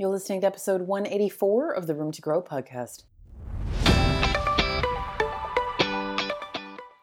You're listening to episode 184 of the Room to Grow podcast.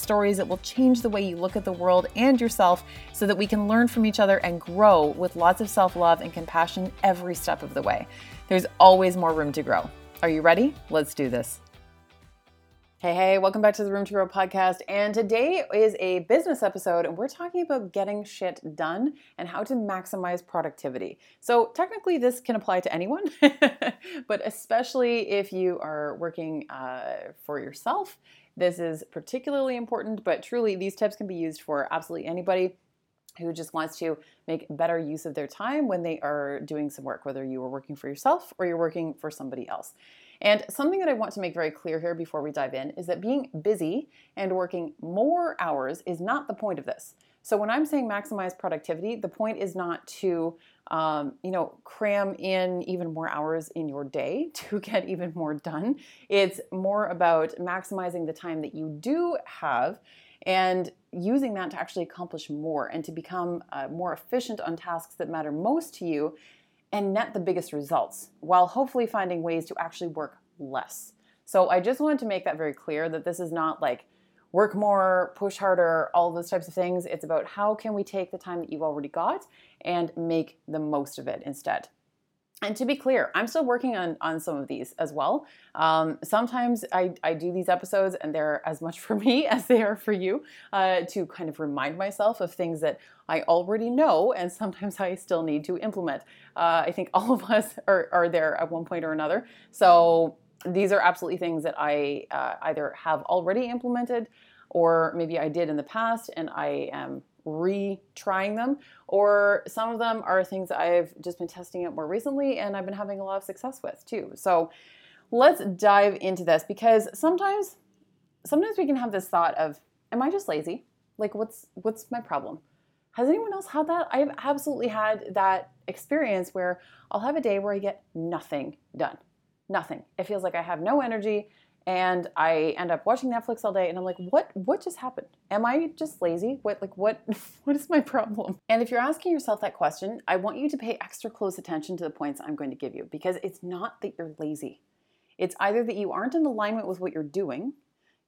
stories that will change the way you look at the world and yourself so that we can learn from each other and grow with lots of self love and compassion every step of the way. There's always more room to grow. Are you ready? Let's do this. Hey, hey, welcome back to the Room to Grow podcast. And today is a business episode, and we're talking about getting shit done and how to maximize productivity. So, technically, this can apply to anyone, but especially if you are working uh, for yourself this is particularly important, but truly, these tips can be used for absolutely anybody who just wants to make better use of their time when they are doing some work, whether you are working for yourself or you're working for somebody else. And something that I want to make very clear here before we dive in is that being busy and working more hours is not the point of this. So when I'm saying maximize productivity, the point is not to um, you know, cram in even more hours in your day to get even more done. It's more about maximizing the time that you do have and using that to actually accomplish more and to become uh, more efficient on tasks that matter most to you and net the biggest results while hopefully finding ways to actually work less. So I just wanted to make that very clear that this is not like work more, push harder, all those types of things. It's about how can we take the time that you've already got and make the most of it instead. And to be clear, I'm still working on, on some of these as well. Um, sometimes I, I do these episodes and they're as much for me as they are for you uh, to kind of remind myself of things that I already know and sometimes I still need to implement. Uh, I think all of us are, are there at one point or another. So these are absolutely things that I uh, either have already implemented or maybe I did in the past and I am retrying them, or some of them are things I've just been testing out more recently and I've been having a lot of success with too. So let's dive into this because sometimes sometimes we can have this thought of am I just lazy? Like what's what's my problem? Has anyone else had that? I've absolutely had that experience where I'll have a day where I get nothing done nothing. It feels like I have no energy and I end up watching Netflix all day and I'm like, what what just happened? Am I just lazy? What like what what is my problem? And if you're asking yourself that question, I want you to pay extra close attention to the points I'm going to give you because it's not that you're lazy. It's either that you aren't in alignment with what you're doing,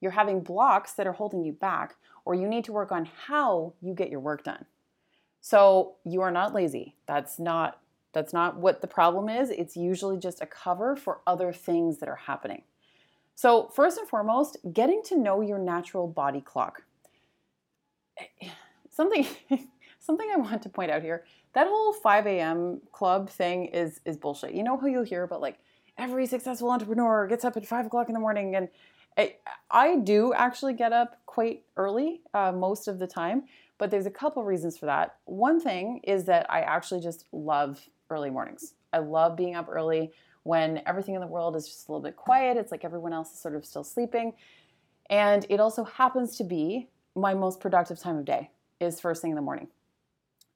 you're having blocks that are holding you back, or you need to work on how you get your work done. So, you are not lazy. That's not that's not what the problem is. It's usually just a cover for other things that are happening. So, first and foremost, getting to know your natural body clock. Something something I want to point out here, that whole 5 a.m. club thing is is bullshit. You know how you'll hear about like every successful entrepreneur gets up at five o'clock in the morning and I, I do actually get up quite early uh, most of the time, but there's a couple reasons for that. One thing is that I actually just love early mornings. I love being up early when everything in the world is just a little bit quiet. It's like everyone else is sort of still sleeping. And it also happens to be my most productive time of day is first thing in the morning.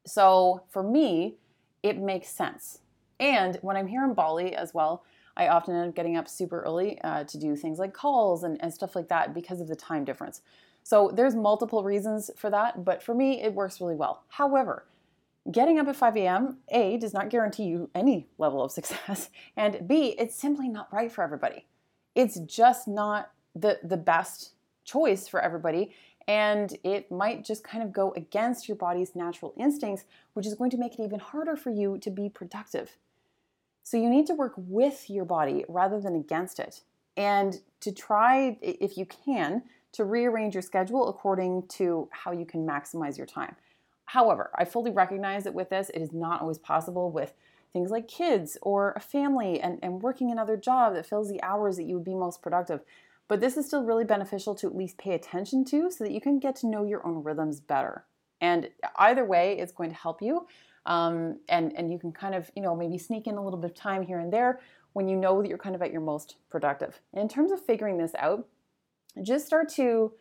So for me, it makes sense. And when I'm here in Bali as well, I often end up getting up super early uh, to do things like calls and, and stuff like that because of the time difference. So there's multiple reasons for that, but for me, it works really well. However, Getting up at 5 a.m., A, does not guarantee you any level of success, and B, it's simply not right for everybody. It's just not the, the best choice for everybody, and it might just kind of go against your body's natural instincts, which is going to make it even harder for you to be productive. So you need to work with your body rather than against it, and to try, if you can, to rearrange your schedule according to how you can maximize your time. However, I fully recognize that with this, it is not always possible with things like kids or a family and, and working another job that fills the hours that you would be most productive. But this is still really beneficial to at least pay attention to so that you can get to know your own rhythms better. And either way, it's going to help you. Um, and, and you can kind of, you know, maybe sneak in a little bit of time here and there when you know that you're kind of at your most productive. in terms of figuring this out, just start to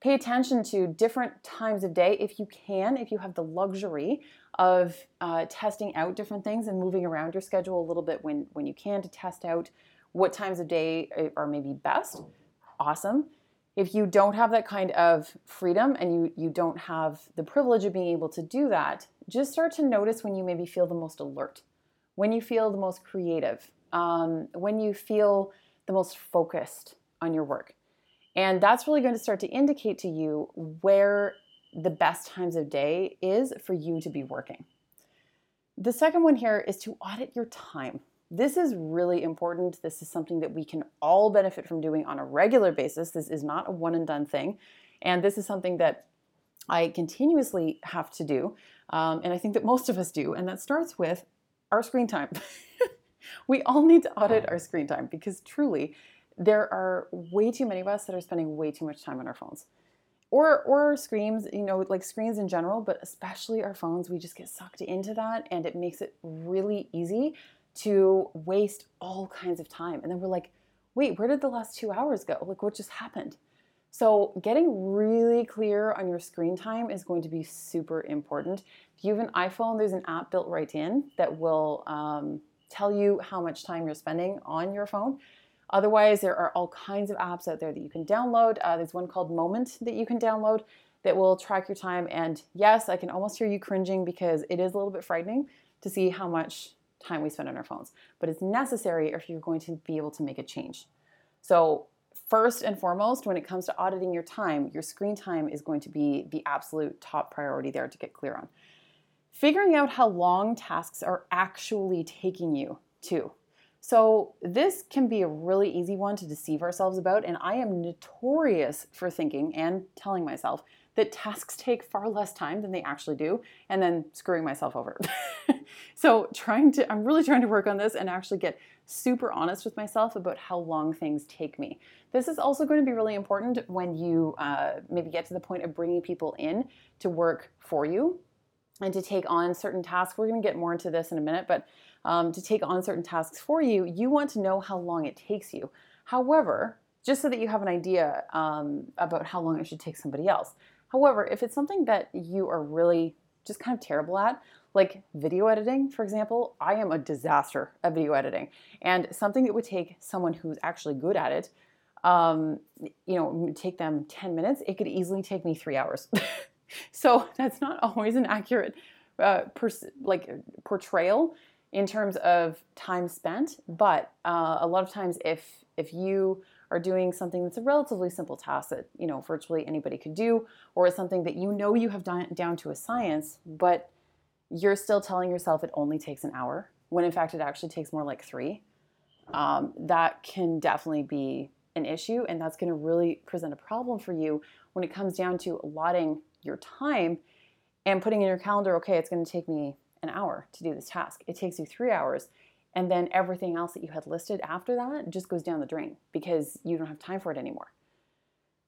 pay attention to different times of day if you can, if you have the luxury of uh, testing out different things and moving around your schedule a little bit when, when you can to test out what times of day uh, are maybe best. Awesome. If you don't have that kind of freedom and you, you don't have the privilege of being able to do that, just start to notice when you maybe feel the most alert, when you feel the most creative, um, when you feel the most focused on your work. And that's really going to start to indicate to you where the best times of day is for you to be working. The second one here is to audit your time. This is really important. This is something that we can all benefit from doing on a regular basis. This is not a one and done thing. And this is something that I continuously have to do. Um, and I think that most of us do. And that starts with our screen time. we all need to audit our screen time because truly, there are way too many of us that are spending way too much time on our phones. Or or screens you know like screens in general but especially our phones we just get sucked into that and it makes it really easy to waste all kinds of time. And then we're like wait where did the last two hours go? Like what just happened? So getting really clear on your screen time is going to be super important. If you have an iphone there's an app built right in that will um, tell you how much time you're spending on your phone Otherwise, there are all kinds of apps out there that you can download. Uh, there's one called Moment that you can download that will track your time. And yes, I can almost hear you cringing because it is a little bit frightening to see how much time we spend on our phones. But it's necessary if you're going to be able to make a change. So, first and foremost, when it comes to auditing your time, your screen time is going to be the absolute top priority there to get clear on. Figuring out how long tasks are actually taking you, too. So, this can be a really easy one to deceive ourselves about, and I am notorious for thinking and telling myself that tasks take far less time than they actually do, and then screwing myself over. so, trying to, I'm really trying to work on this and actually get super honest with myself about how long things take me. This is also going to be really important when you uh, maybe get to the point of bringing people in to work for you and to take on certain tasks. We're going to get more into this in a minute, but um, to take on certain tasks for you, you want to know how long it takes you. However, just so that you have an idea um, about how long it should take somebody else. However, if it's something that you are really just kind of terrible at, like video editing, for example, I am a disaster at video editing. And something that would take someone who's actually good at it, um, you know, take them 10 minutes, it could easily take me three hours. so that's not always an accurate uh, pers- like portrayal in terms of time spent, but uh, a lot of times if if you are doing something that's a relatively simple task that you know virtually anybody could do, or it's something that you know you have done down to a science, but you're still telling yourself it only takes an hour, when in fact it actually takes more like three, um, that can definitely be an issue, and that's going to really present a problem for you when it comes down to allotting your time and putting in your calendar. Okay, it's going to take me an hour to do this task. It takes you three hours. And then everything else that you had listed after that just goes down the drain because you don't have time for it anymore.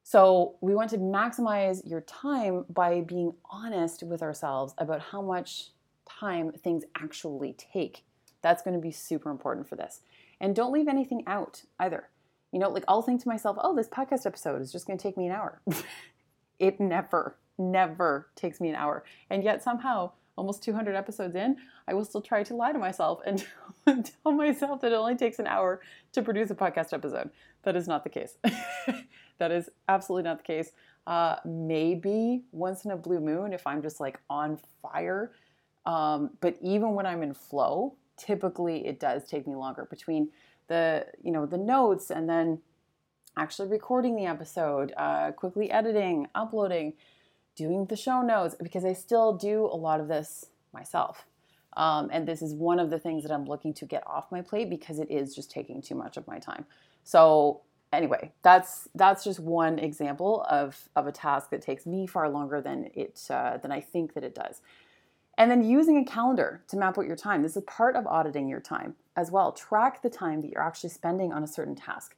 So, we want to maximize your time by being honest with ourselves about how much time things actually take. That's going to be super important for this. And don't leave anything out either. You know, like I'll think to myself, oh, this podcast episode is just going to take me an hour. it never, never takes me an hour. And yet somehow almost 200 episodes in, I will still try to lie to myself and tell myself that it only takes an hour to produce a podcast episode. That is not the case. that is absolutely not the case. Uh, maybe once in a blue moon if I'm just like on fire. Um, but even when I'm in flow, typically it does take me longer between the you know the notes and then actually recording the episode, uh, quickly editing, uploading doing the show notes because I still do a lot of this myself. Um, and this is one of the things that I'm looking to get off my plate because it is just taking too much of my time. So anyway, that's that's just one example of of a task that takes me far longer than it uh, than I think that it does. And then using a calendar to map out your time. This is part of auditing your time as well. Track the time that you're actually spending on a certain task.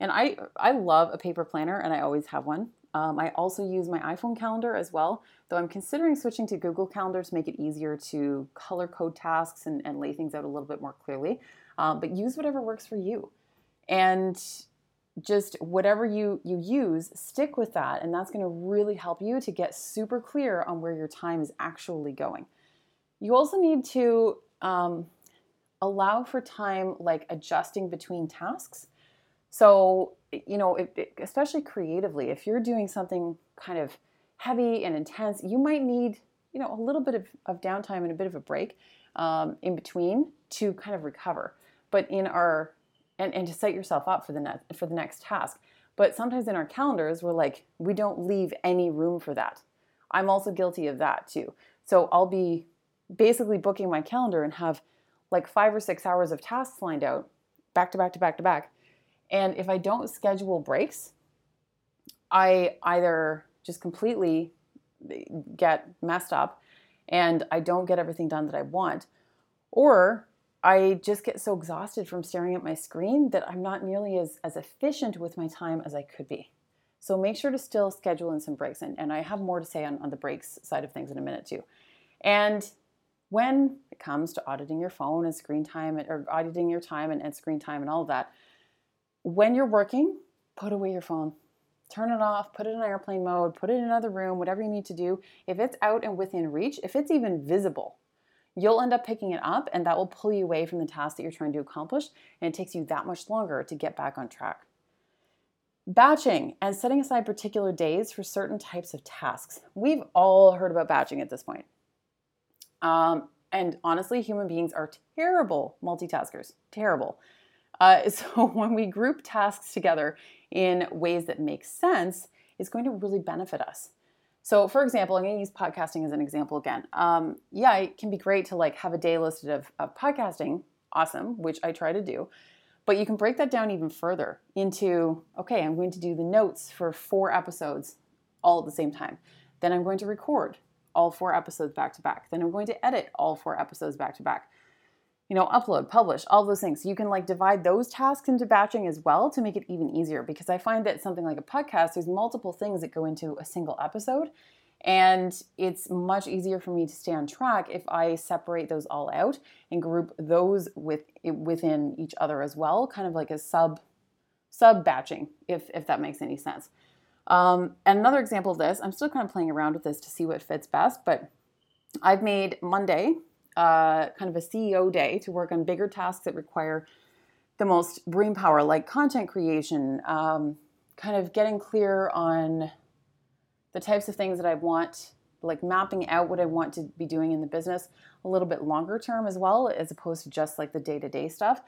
And I I love a paper planner and I always have one. Um, I also use my iPhone calendar as well, though I'm considering switching to Google Calendar to make it easier to color code tasks and, and lay things out a little bit more clearly. Um, but use whatever works for you. And just whatever you you use stick with that and that's going to really help you to get super clear on where your time is actually going you also need to um, allow for time like adjusting between tasks so you know it, it, especially creatively if you're doing something kind of heavy and intense you might need you know a little bit of, of downtime and a bit of a break um, in between to kind of recover but in our and, and to set yourself up for the next for the next task. But sometimes in our calendars, we're like, we don't leave any room for that. I'm also guilty of that too. So I'll be basically booking my calendar and have like five or six hours of tasks lined out back to back to back to back. And if I don't schedule breaks, I either just completely get messed up and I don't get everything done that I want, or I just get so exhausted from staring at my screen that I'm not nearly as, as efficient with my time as I could be. So make sure to still schedule in some breaks. And, and I have more to say on, on the breaks side of things in a minute too. And when it comes to auditing your phone and screen time or auditing your time and, and screen time and all of that, when you're working, put away your phone. Turn it off, put it in airplane mode, put it in another room, whatever you need to do. If it's out and within reach, if it's even visible, you'll end up picking it up and that will pull you away from the task that you're trying to accomplish and it takes you that much longer to get back on track. Batching and setting aside particular days for certain types of tasks. We've all heard about batching at this point. Um, and honestly, human beings are terrible multitaskers, terrible. Uh, so when we group tasks together in ways that make sense, it's going to really benefit us. So, for example, I'm going to use podcasting as an example again. Um, yeah, it can be great to like have a day listed of, of podcasting, awesome, which I try to do. But you can break that down even further into okay, I'm going to do the notes for four episodes all at the same time. Then I'm going to record all four episodes back to back. Then I'm going to edit all four episodes back to back you know, upload, publish, all those things. You can like divide those tasks into batching as well to make it even easier because I find that something like a podcast, there's multiple things that go into a single episode. And it's much easier for me to stay on track if I separate those all out and group those with within each other as well, kind of like a sub sub batching, if if that makes any sense. Um, and another example of this, I'm still kind of playing around with this to see what fits best, but I've made Monday uh, kind of a CEO day to work on bigger tasks that require the most brain power, like content creation, um, kind of getting clear on the types of things that I want, like mapping out what I want to be doing in the business a little bit longer term as well, as opposed to just like the day to day stuff.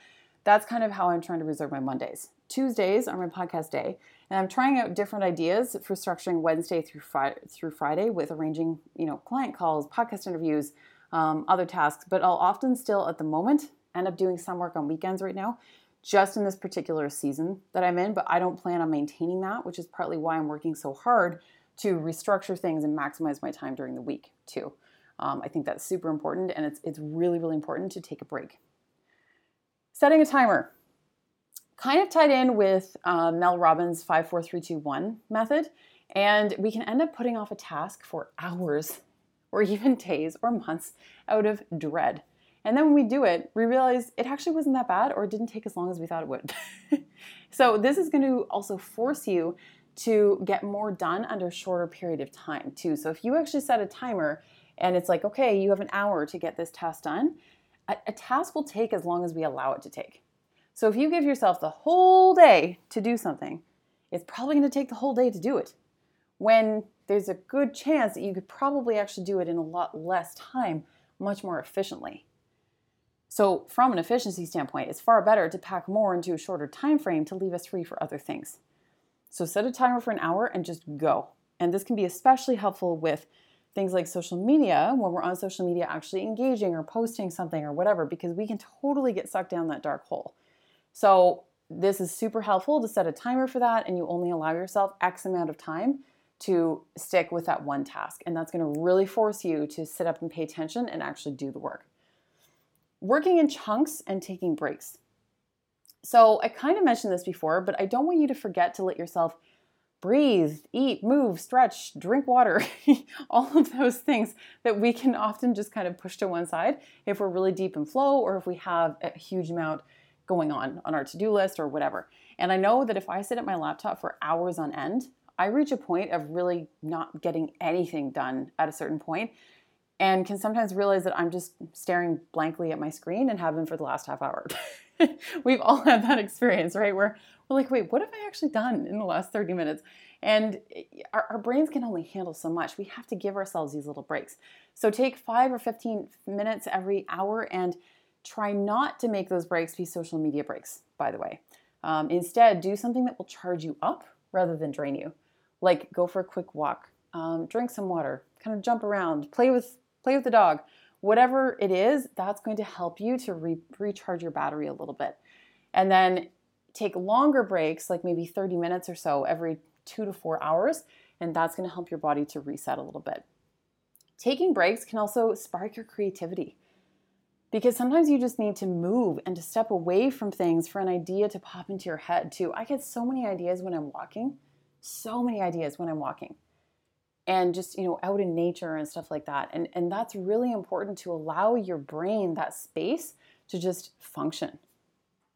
That's kind of how I'm trying to reserve my Mondays. Tuesdays are my podcast day, and I'm trying out different ideas for structuring Wednesday through through Friday with arranging, you know, client calls, podcast interviews, um, other tasks, but I'll often still at the moment end up doing some work on weekends right now, just in this particular season that I'm in, but I don't plan on maintaining that, which is partly why I'm working so hard to restructure things and maximize my time during the week too. Um, I think that's super important, and it's, it's really, really important to take a break. Setting a timer. Kind of tied in with uh, Mel Robbins' 54321 method, and we can end up putting off a task for hours or even days or months out of dread. And then when we do it, we realize it actually wasn't that bad or it didn't take as long as we thought it would. so, this is going to also force you to get more done under a shorter period of time, too. So, if you actually set a timer and it's like, okay, you have an hour to get this task done, a, a task will take as long as we allow it to take. So, if you give yourself the whole day to do something, it's probably going to take the whole day to do it. When there's a good chance that you could probably actually do it in a lot less time, much more efficiently. So, from an efficiency standpoint, it's far better to pack more into a shorter time frame to leave us free for other things. So, set a timer for an hour and just go. And this can be especially helpful with things like social media when we're on social media actually engaging or posting something or whatever, because we can totally get sucked down that dark hole. So, this is super helpful to set a timer for that, and you only allow yourself X amount of time to stick with that one task. And that's going to really force you to sit up and pay attention and actually do the work. Working in chunks and taking breaks. So, I kind of mentioned this before, but I don't want you to forget to let yourself breathe, eat, move, stretch, drink water, all of those things that we can often just kind of push to one side if we're really deep in flow or if we have a huge amount going on on our to do list or whatever. And I know that if I sit at my laptop for hours on end, I reach a point of really not getting anything done at a certain point and can sometimes realize that I'm just staring blankly at my screen and have been for the last half hour. We've all had that experience, right? Where we're like, wait, what have I actually done in the last 30 minutes? And our, our, brains can only handle so much. We have to give ourselves these little breaks. So take five or 15 minutes every hour and try not to make those breaks be social media breaks, by the way. Um, instead, do something that will charge you up rather than drain you. Like go for a quick walk, um, drink some water, kind of jump around, play with play with the dog. Whatever it is, that's going to help you to re- recharge your battery a little bit. And then take longer breaks, like maybe 30 minutes or so every two to four hours, and that's going to help your body to reset a little bit. Taking breaks can also spark your creativity because sometimes you just need to move and to step away from things for an idea to pop into your head, too. I get so many ideas when I'm walking, so many ideas when I'm walking. And just, you know, out in nature and stuff like that. And, and that's really important to allow your brain that space to just function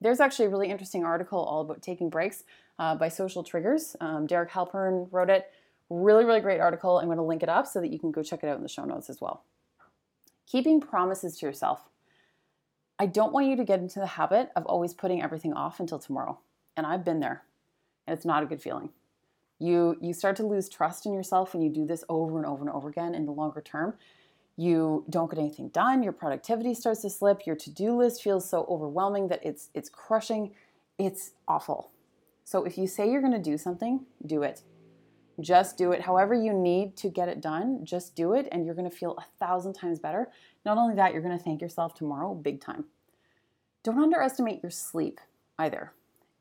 there's actually a really interesting article all about taking breaks uh, by Social Triggers. Um, Derek Halpern wrote it. Really, really great article. I'm going to link it up so that you can go check it out in the show notes as well. Keeping promises to yourself. I don't want you to get into the habit of always putting everything off until tomorrow. And I've been there, and it's not a good feeling. You you start to lose trust in yourself when you do this over and over and over again in the longer term you don't get anything done your productivity starts to slip your to-do list feels so overwhelming that it's it's crushing. It's awful. So if you say you're going to do something do it. Just do it. However you need to get it done just do it and you're going to feel a thousand times better. Not only that you're going to thank yourself tomorrow big time. Don't underestimate your sleep either.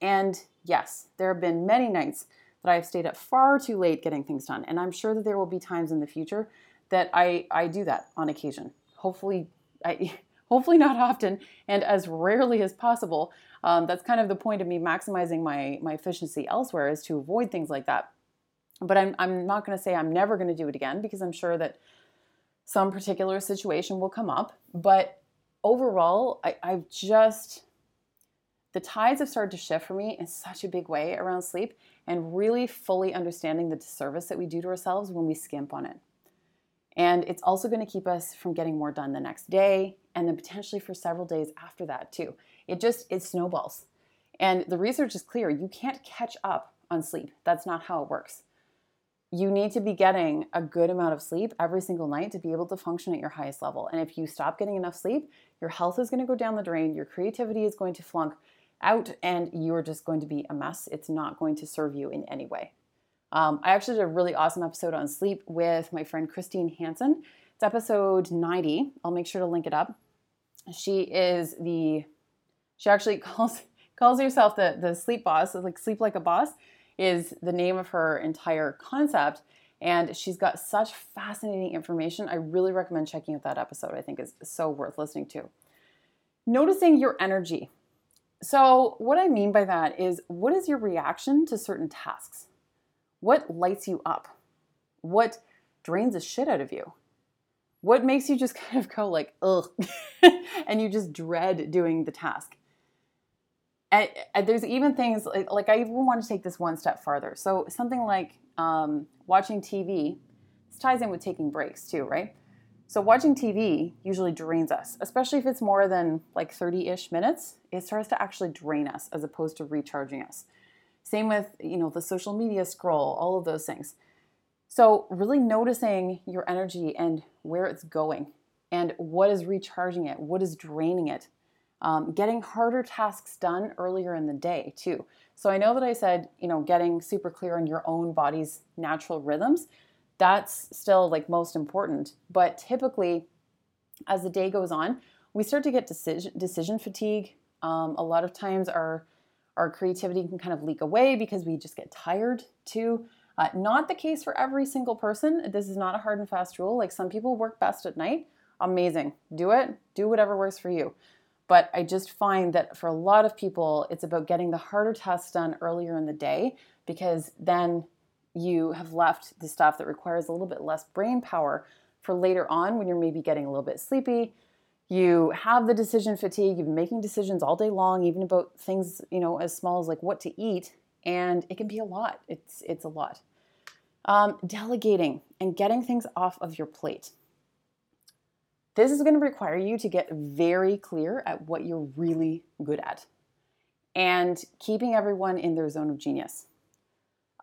And yes there have been many nights that i've stayed up far too late getting things done and i'm sure that there will be times in the future that I, I do that on occasion. Hopefully, I, hopefully not often and as rarely as possible. Um, that's kind of the point of me maximizing my, my efficiency elsewhere is to avoid things like that. But I'm, I'm not going to say I'm never going to do it again because I'm sure that some particular situation will come up. But overall, I, I've just, the tides have started to shift for me in such a big way around sleep and really fully understanding the disservice that we do to ourselves when we skimp on it. And it's also going to keep us from getting more done the next day and then potentially for several days after that too. It just it snowballs. And the research is clear, you can't catch up on sleep. That's not how it works. You need to be getting a good amount of sleep every single night to be able to function at your highest level. And if you stop getting enough sleep, your health is going to go down the drain, your creativity is going to flunk out, and you're just going to be a mess. It's not going to serve you in any way. Um, I actually did a really awesome episode on sleep with my friend Christine Hansen. It's episode 90. I'll make sure to link it up. She is the, she actually calls calls herself the, the sleep boss, like sleep like a boss is the name of her entire concept. And she's got such fascinating information. I really recommend checking out that episode. I think is so worth listening to. Noticing your energy. So, what I mean by that is what is your reaction to certain tasks? What lights you up? What drains the shit out of you? What makes you just kind of go like, ugh, and you just dread doing the task? And, and there's even things like, like, I even want to take this one step farther. So something like um, watching TV, this ties in with taking breaks too, right? So watching TV usually drains us, especially if it's more than like 30-ish minutes. It starts to actually drain us as opposed to recharging us. Same with, you know, the social media scroll, all of those things. So, really noticing your energy and where it's going and what is recharging it, what is draining it. Um, getting harder tasks done earlier in the day, too. So, I know that I said, you know, getting super clear on your own body's natural rhythms. That's still like most important. But typically, as the day goes on, we start to get decision, decision fatigue. Um, a lot of times, our our creativity can kind of leak away because we just get tired too. Uh, not the case for every single person. This is not a hard and fast rule. Like some people work best at night. Amazing. Do it. Do whatever works for you. But I just find that for a lot of people, it's about getting the harder tasks done earlier in the day because then you have left the stuff that requires a little bit less brain power for later on when you're maybe getting a little bit sleepy. You have the decision fatigue, you've been making decisions all day long, even about things, you know, as small as like what to eat, and it can be a lot. It's it's a lot. Um, delegating and getting things off of your plate. This is going to require you to get very clear at what you're really good at and keeping everyone in their zone of genius.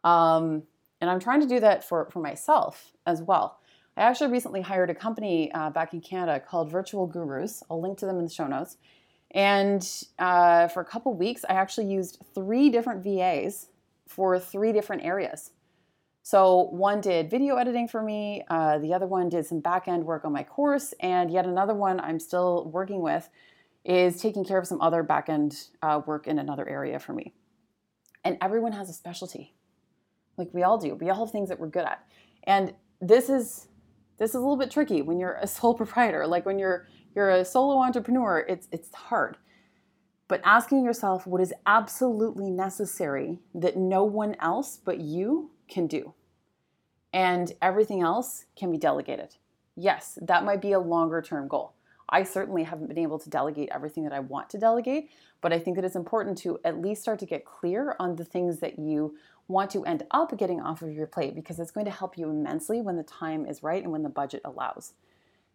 Um, and I'm trying to do that for, for myself as well. I actually recently hired a company uh, back in Canada called Virtual Gurus. I'll link to them in the show notes. And uh, for a couple weeks, I actually used three different VAs for three different areas. So one did video editing for me, uh, the other one did some back end work on my course, and yet another one I'm still working with is taking care of some other back end uh, work in another area for me. And everyone has a specialty, like we all do. We all have things that we're good at, and this is this is a little bit tricky when you're a sole proprietor. Like when you're you're a solo entrepreneur, it's it's hard. But asking yourself what is absolutely necessary that no one else but you can do. And everything else can be delegated. Yes, that might be a longer term goal. I certainly haven't been able to delegate everything that I want to delegate, but I think that it's important to at least start to get clear on the things that you want to end up getting off of your plate because it's going to help you immensely when the time is right and when the budget allows.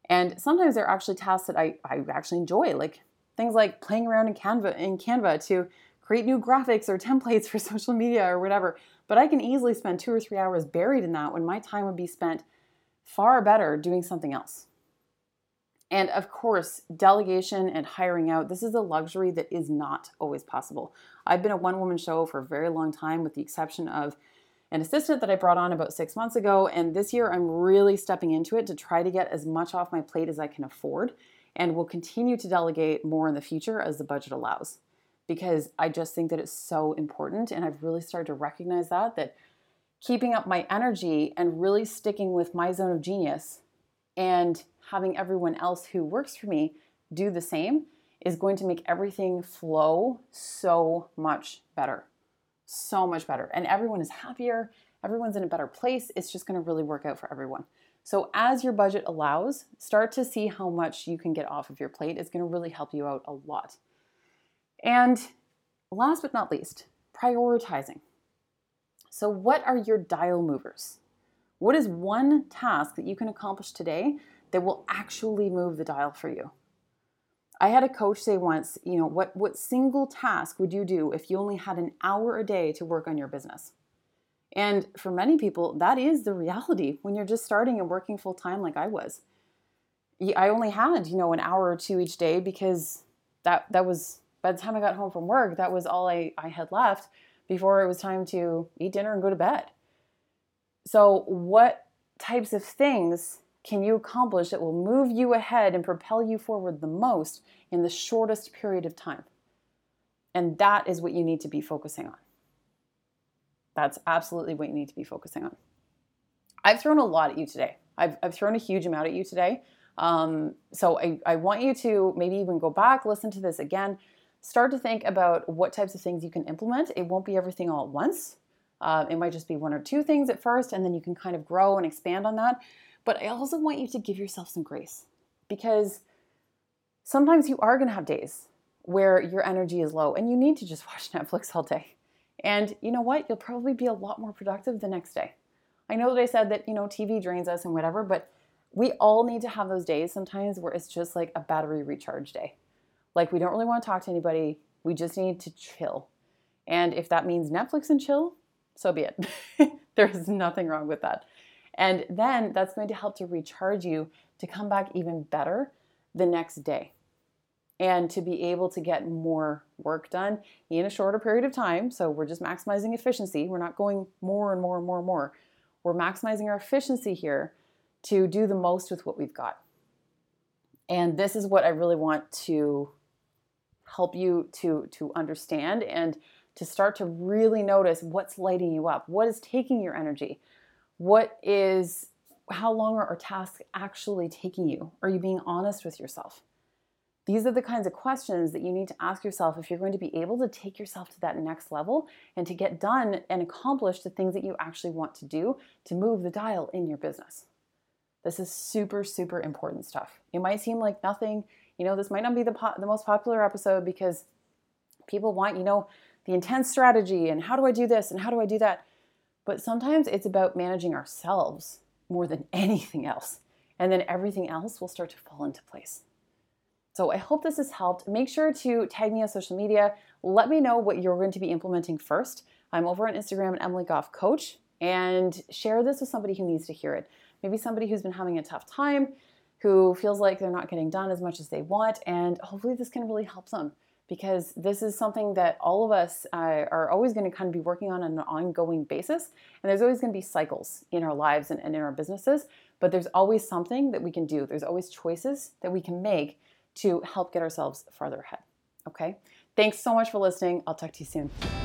And sometimes there are actually tasks that I, I actually enjoy, like things like playing around in Canva in Canva to create new graphics or templates for social media or whatever. But I can easily spend two or three hours buried in that when my time would be spent far better doing something else. And of course, delegation and hiring out, this is a luxury that is not always possible. I've been a one woman show for a very long time, with the exception of an assistant that I brought on about six months ago. And this year, I'm really stepping into it to try to get as much off my plate as I can afford. And will continue to delegate more in the future as the budget allows because I just think that it's so important. And I've really started to recognize that, that keeping up my energy and really sticking with my zone of genius and having everyone else who works for me do the same is going to make everything flow so much better. So much better. And everyone is happier, everyone's in a better place. It's just going to really work out for everyone. So, as your budget allows, start to see how much you can get off of your plate. It's going to really help you out a lot. And last but not least, prioritizing. So, what are your dial movers? What is one task that you can accomplish today that will actually move the dial for you? I had a coach say once, you know, what, what single task would you do if you only had an hour a day to work on your business? And for many people, that is the reality when you're just starting and working full time like I was. I only had, you know, an hour or two each day because that that was by the time I got home from work, that was all I, I had left before it was time to eat dinner and go to bed. So, what types of things can you accomplish that will move you ahead and propel you forward the most in the shortest period of time? And that is what you need to be focusing on. That's absolutely what you need to be focusing on. I've thrown a lot at you today. I've, I've thrown a huge amount at you today. Um, so I, I want you to maybe even go back, listen to this again, start to think about what types of things you can implement. It won't be everything all at once. Uh, it might just be one or two things at first, and then you can kind of grow and expand on that. But I also want you to give yourself some grace because sometimes you are going to have days where your energy is low and you need to just watch Netflix all day. And you know what? You'll probably be a lot more productive the next day. I know that I said that, you know, TV drains us and whatever, but we all need to have those days sometimes where it's just like a battery recharge day. Like we don't really want to talk to anybody. We just need to chill. And if that means Netflix and chill, so be it. There's nothing wrong with that. And then that's going to help to recharge you to come back even better the next day and to be able to get more work done in a shorter period of time. So we're just maximizing efficiency. We're not going more and more and more and more. We're maximizing our efficiency here to do the most with what we've got. And this is what I really want to help you to to understand and to start to really notice what's lighting you up, what is taking your energy, what is how long are our tasks actually taking you? Are you being honest with yourself? These are the kinds of questions that you need to ask yourself if you're going to be able to take yourself to that next level and to get done and accomplish the things that you actually want to do to move the dial in your business. This is super, super important stuff. It might seem like nothing. You know, this might not be the, po- the most popular episode because people want, you know, the intense strategy and how do I do this and how do I do that. But sometimes it's about managing ourselves more than anything else. And then everything else will start to fall into place. So I hope this has helped. Make sure to tag me on social media. Let me know what you're going to be implementing first. I'm over on Instagram at Emily Goff Coach and share this with somebody who needs to hear it. Maybe somebody who's been having a tough time, who feels like they're not getting done as much as they want, and hopefully this can really help them because this is something that all of us uh, are always going to kind of be working on, an ongoing basis. And there's always going to be cycles in our lives and, and in our businesses, but there's always something that we can do. There's always choices that we can make to help get ourselves farther ahead. Okay? Thanks so much for listening. I'll talk to you soon.